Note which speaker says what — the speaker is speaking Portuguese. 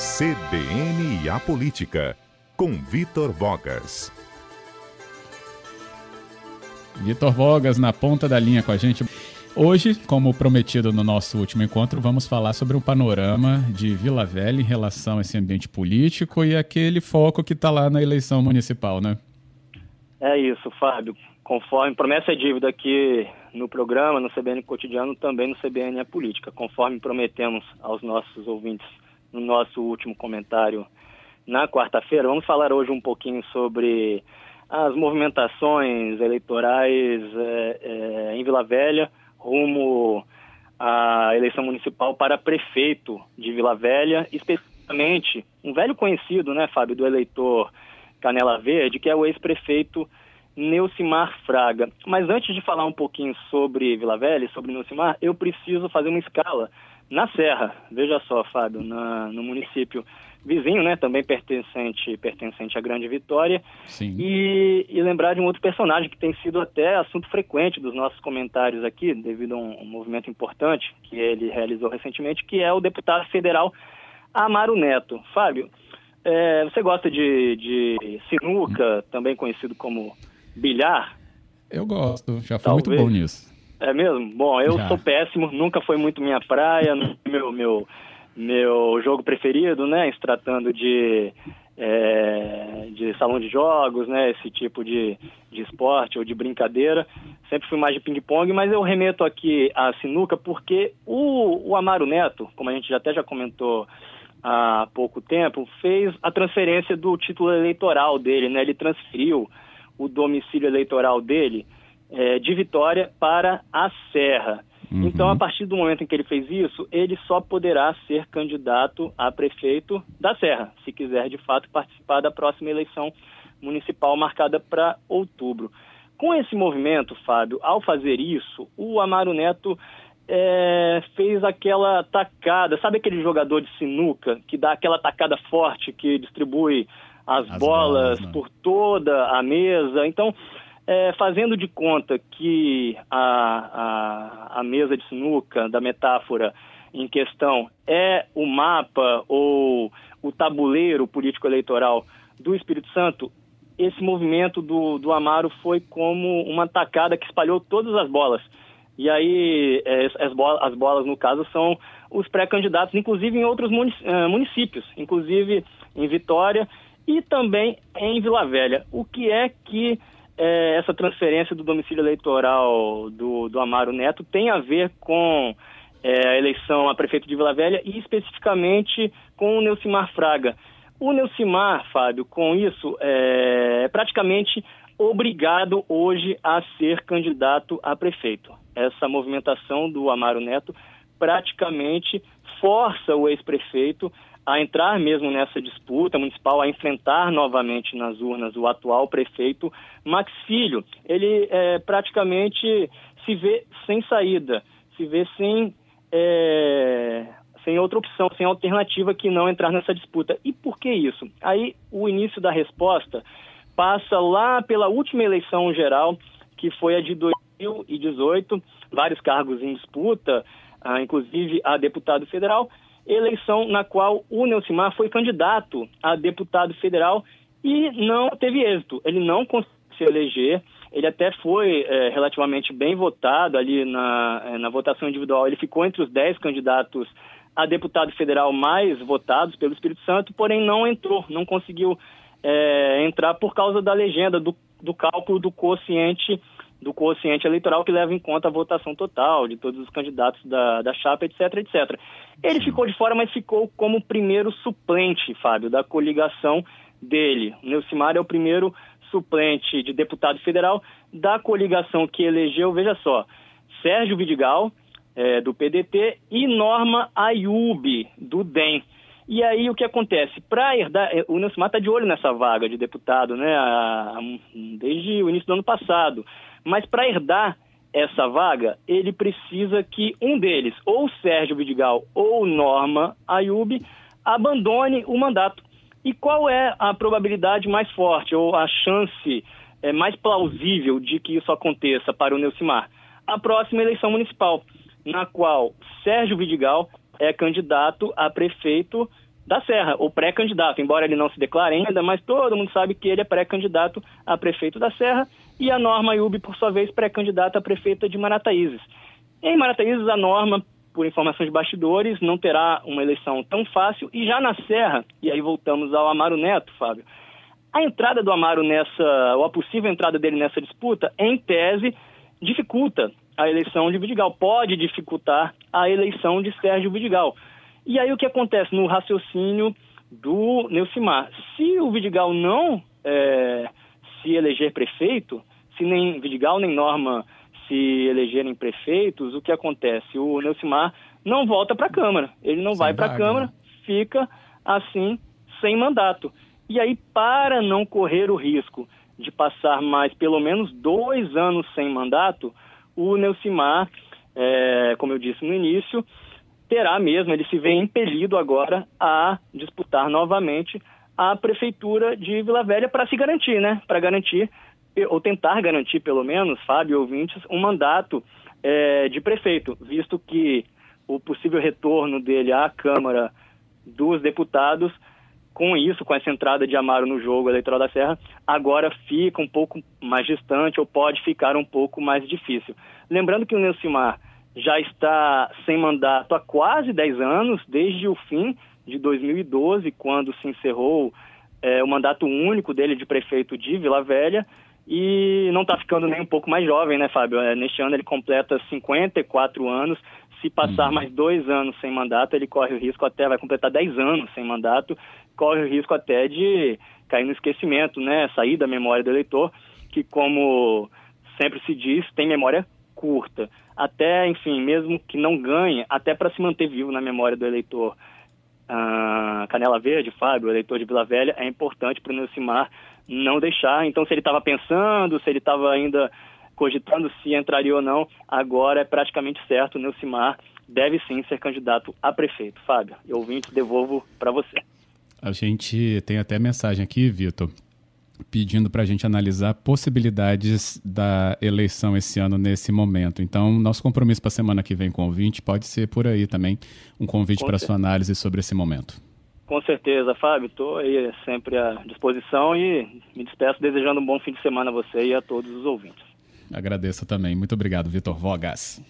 Speaker 1: CBN e a Política, com Vitor Vogas.
Speaker 2: Vitor Vogas na ponta da linha com a gente. Hoje, como prometido no nosso último encontro, vamos falar sobre um panorama de Vila Velha em relação a esse ambiente político e aquele foco que está lá na eleição municipal, né?
Speaker 3: É isso, Fábio. Conforme promessa é dívida aqui no programa, no CBN Cotidiano, também no CBN é Política. Conforme prometemos aos nossos ouvintes no nosso último comentário na quarta-feira, vamos falar hoje um pouquinho sobre as movimentações eleitorais é, é, em Vila Velha, rumo à eleição municipal para prefeito de Vila Velha, especificamente um velho conhecido, né, Fábio, do eleitor Canela Verde, que é o ex-prefeito Neucimar Fraga. Mas antes de falar um pouquinho sobre Vila Velha, sobre Neucimar, eu preciso fazer uma escala na Serra. Veja só, Fábio, na, no município vizinho, né, também pertencente, pertencente à Grande Vitória.
Speaker 2: Sim.
Speaker 3: E, e lembrar de um outro personagem que tem sido até assunto frequente dos nossos comentários aqui, devido a um, um movimento importante que ele realizou recentemente, que é o deputado federal Amaro Neto. Fábio, é, você gosta de, de sinuca, também conhecido como bilhar?
Speaker 2: Eu gosto, já fui muito bom nisso.
Speaker 3: É mesmo? Bom, eu já. sou péssimo, nunca foi muito minha praia, meu, meu, meu jogo preferido, né? Se tratando de, é, de salão de jogos, né? Esse tipo de, de esporte ou de brincadeira. Sempre fui mais de ping-pong, mas eu remeto aqui à sinuca porque o, o Amaro Neto, como a gente já até já comentou há pouco tempo, fez a transferência do título eleitoral dele, né? Ele transferiu o domicílio eleitoral dele é, de Vitória para a Serra. Uhum. Então, a partir do momento em que ele fez isso, ele só poderá ser candidato a prefeito da Serra, se quiser de fato participar da próxima eleição municipal marcada para outubro. Com esse movimento, Fábio, ao fazer isso, o Amaro Neto é, fez aquela tacada, sabe aquele jogador de sinuca que dá aquela tacada forte que distribui as, as bolas, bolas né? por toda a mesa? Então, é, fazendo de conta que a, a, a mesa de sinuca, da metáfora em questão, é o mapa ou o tabuleiro político-eleitoral do Espírito Santo, esse movimento do, do Amaro foi como uma tacada que espalhou todas as bolas. E aí, é, as, bolas, as bolas, no caso, são os pré-candidatos, inclusive em outros é, municípios, inclusive em Vitória e também em Vila Velha. O que é que é, essa transferência do domicílio eleitoral do, do Amaro Neto tem a ver com é, a eleição a prefeito de Vila Velha e especificamente com o Neucimar Fraga. O Neucimar, Fábio, com isso, é praticamente obrigado hoje a ser candidato a prefeito. Essa movimentação do Amaro Neto praticamente força o ex-prefeito a entrar mesmo nessa disputa municipal, a enfrentar novamente nas urnas o atual prefeito Max Filho. Ele é, praticamente se vê sem saída, se vê sem, é, sem outra opção, sem alternativa que não entrar nessa disputa. E por que isso? Aí o início da resposta passa lá pela última eleição geral, que foi a de 2018, vários cargos em disputa, ah, inclusive a deputado federal, eleição na qual o Neucimar foi candidato a deputado federal e não teve êxito. Ele não conseguiu se eleger, ele até foi é, relativamente bem votado ali na, é, na votação individual, ele ficou entre os 10 candidatos a deputado federal mais votados pelo Espírito Santo, porém não entrou, não conseguiu é, entrar por causa da legenda, do, do cálculo do quociente do quociente eleitoral que leva em conta a votação total de todos os candidatos da, da chapa, etc, etc. Ele ficou de fora, mas ficou como primeiro suplente, Fábio, da coligação dele. O Neucimar é o primeiro suplente de deputado federal da coligação que elegeu, veja só, Sérgio Vidigal, é, do PDT, e Norma Ayub, do DEM. E aí o que acontece? Para herdar, é, o Neucimar está de olho nessa vaga de deputado, né, desde o início do ano passado. Mas para herdar essa vaga, ele precisa que um deles, ou Sérgio Vidigal ou Norma Ayub, abandone o mandato. E qual é a probabilidade mais forte, ou a chance é, mais plausível de que isso aconteça para o Neucimar? A próxima eleição municipal, na qual Sérgio Vidigal é candidato a prefeito da Serra, o pré-candidato, embora ele não se declare ainda, mas todo mundo sabe que ele é pré-candidato a prefeito da Serra e a Norma Yubi, por sua vez, pré-candidata a prefeita de Marataízes. Em Marataízes, a Norma, por informações de bastidores, não terá uma eleição tão fácil e já na Serra, e aí voltamos ao Amaro Neto, Fábio, a entrada do Amaro nessa, ou a possível entrada dele nessa disputa, em tese, dificulta a eleição de Vidigal, pode dificultar a eleição de Sérgio Vidigal. E aí o que acontece no raciocínio do Neucimar? Se o Vidigal não é, se eleger prefeito, se nem Vidigal nem Norma se elegerem prefeitos, o que acontece? O Neucimar não volta para a Câmara, ele não Sem vai para a Câmara, né? fica assim sem mandato. E aí, para não correr o risco de passar mais pelo menos dois anos sem mandato, o Neucimar, é, como eu disse no início, terá mesmo, ele se vê impelido agora a disputar novamente a prefeitura de Vila Velha para se garantir, né? Para garantir, ou tentar garantir pelo menos, Fábio ouvintes, um mandato é, de prefeito, visto que o possível retorno dele à Câmara dos Deputados com isso, com essa entrada de Amaro no jogo eleitoral da Serra, agora fica um pouco mais distante ou pode ficar um pouco mais difícil. Lembrando que o Nelcimar já está sem mandato há quase 10 anos, desde o fim de 2012, quando se encerrou é, o mandato único dele de prefeito de Vila Velha, e não está ficando nem um pouco mais jovem, né, Fábio? É, neste ano ele completa 54 anos. Se passar uhum. mais dois anos sem mandato, ele corre o risco até, vai completar 10 anos sem mandato, corre o risco até de cair no esquecimento, né? Sair da memória do eleitor, que como sempre se diz, tem memória curta. Até, enfim, mesmo que não ganhe, até para se manter vivo na memória do eleitor. Ah, Canela Verde, Fábio, eleitor de Vila Velha, é importante para o Neucimar não deixar. Então, se ele estava pensando, se ele estava ainda cogitando se entraria ou não, agora é praticamente certo, o Neucimar deve sim ser candidato a prefeito. Fábio, eu ouvinte, devolvo para você.
Speaker 2: A gente tem até mensagem aqui, Vitor, pedindo para a gente analisar possibilidades da eleição esse ano nesse momento. Então, nosso compromisso para a semana que vem com o ouvinte pode ser por aí também, um convite para sua análise sobre esse momento.
Speaker 3: Com certeza, Fábio. Estou aí sempre à disposição e me despeço desejando um bom fim de semana a você e a todos os ouvintes.
Speaker 2: Agradeço também. Muito obrigado, Vitor Vogas.